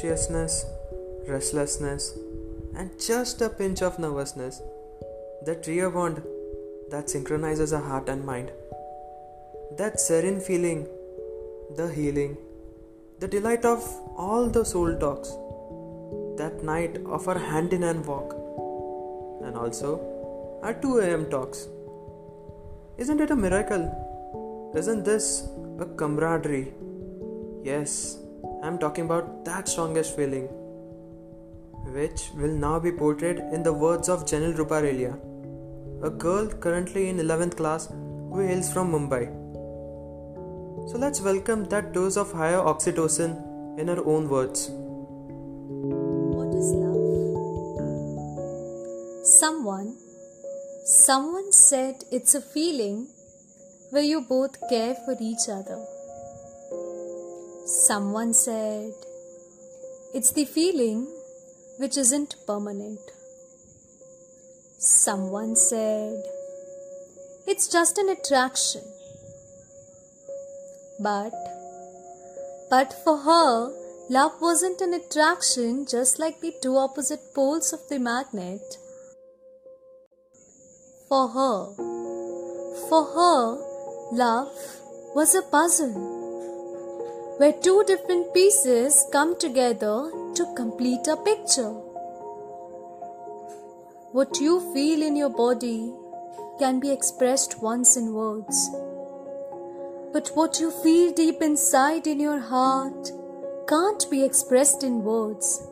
anxiousness, restlessness, and just a pinch of nervousness. That trio bond that synchronizes our heart and mind. That serene feeling, the healing, the delight of all the soul talks. That night of our hand in hand walk, and also our 2 am talks. Isn't it a miracle? Isn't this a camaraderie? Yes, I'm talking about that strongest feeling, which will now be portrayed in the words of Janil Ruparelia, a girl currently in 11th class who hails from Mumbai. So let's welcome that dose of higher oxytocin in her own words. What is love? Someone, someone said it's a feeling where you both care for each other. Someone said it's the feeling which isn't permanent. Someone said it's just an attraction. But but for her, love wasn't an attraction just like the two opposite poles of the magnet. For her, for her, love was a puzzle where two different pieces come together to complete a picture. What you feel in your body can be expressed once in words. But what you feel deep inside in your heart can't be expressed in words,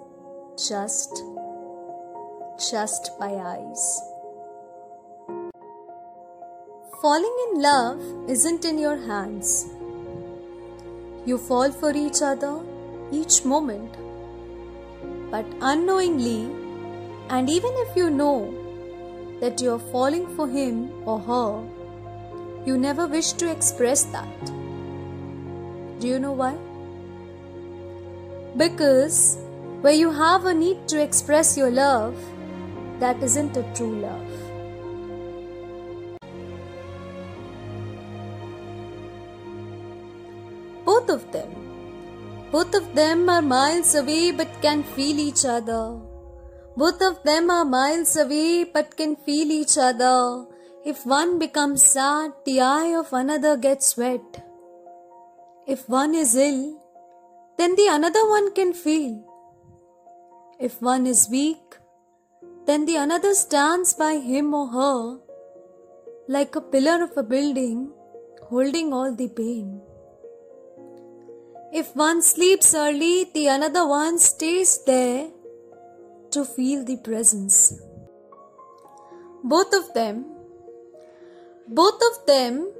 just, just by eyes. Falling in love isn't in your hands. You fall for each other each moment. But unknowingly, and even if you know that you're falling for him or her, you never wish to express that. Do you know why? Because where you have a need to express your love, that isn't a true love. Both of them. Both of them are miles away but can feel each other. Both of them are miles away but can feel each other. If one becomes sad, the eye of another gets wet. If one is ill, then the another one can feel. If one is weak, then the another stands by him or her like a pillar of a building holding all the pain. If one sleeps early, the another one stays there to feel the presence. Both of them, both of them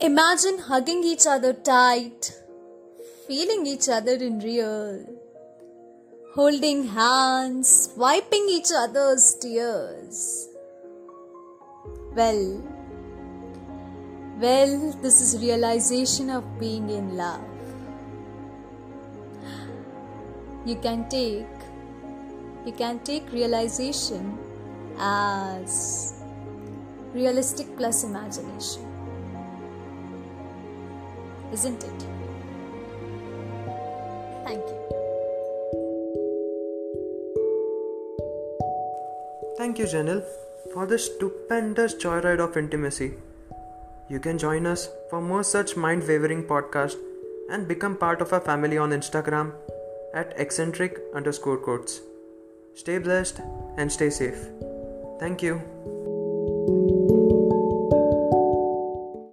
imagine hugging each other tight, feeling each other in real, holding hands, wiping each other's tears. Well, well, this is realization of being in love. You can take you can take realization as realistic plus imagination. Isn't it? Thank you. Thank you, Janil, for this stupendous joyride of intimacy. You can join us for more such mind wavering podcasts and become part of our family on Instagram at eccentric underscore quotes. Stay blessed and stay safe. Thank you.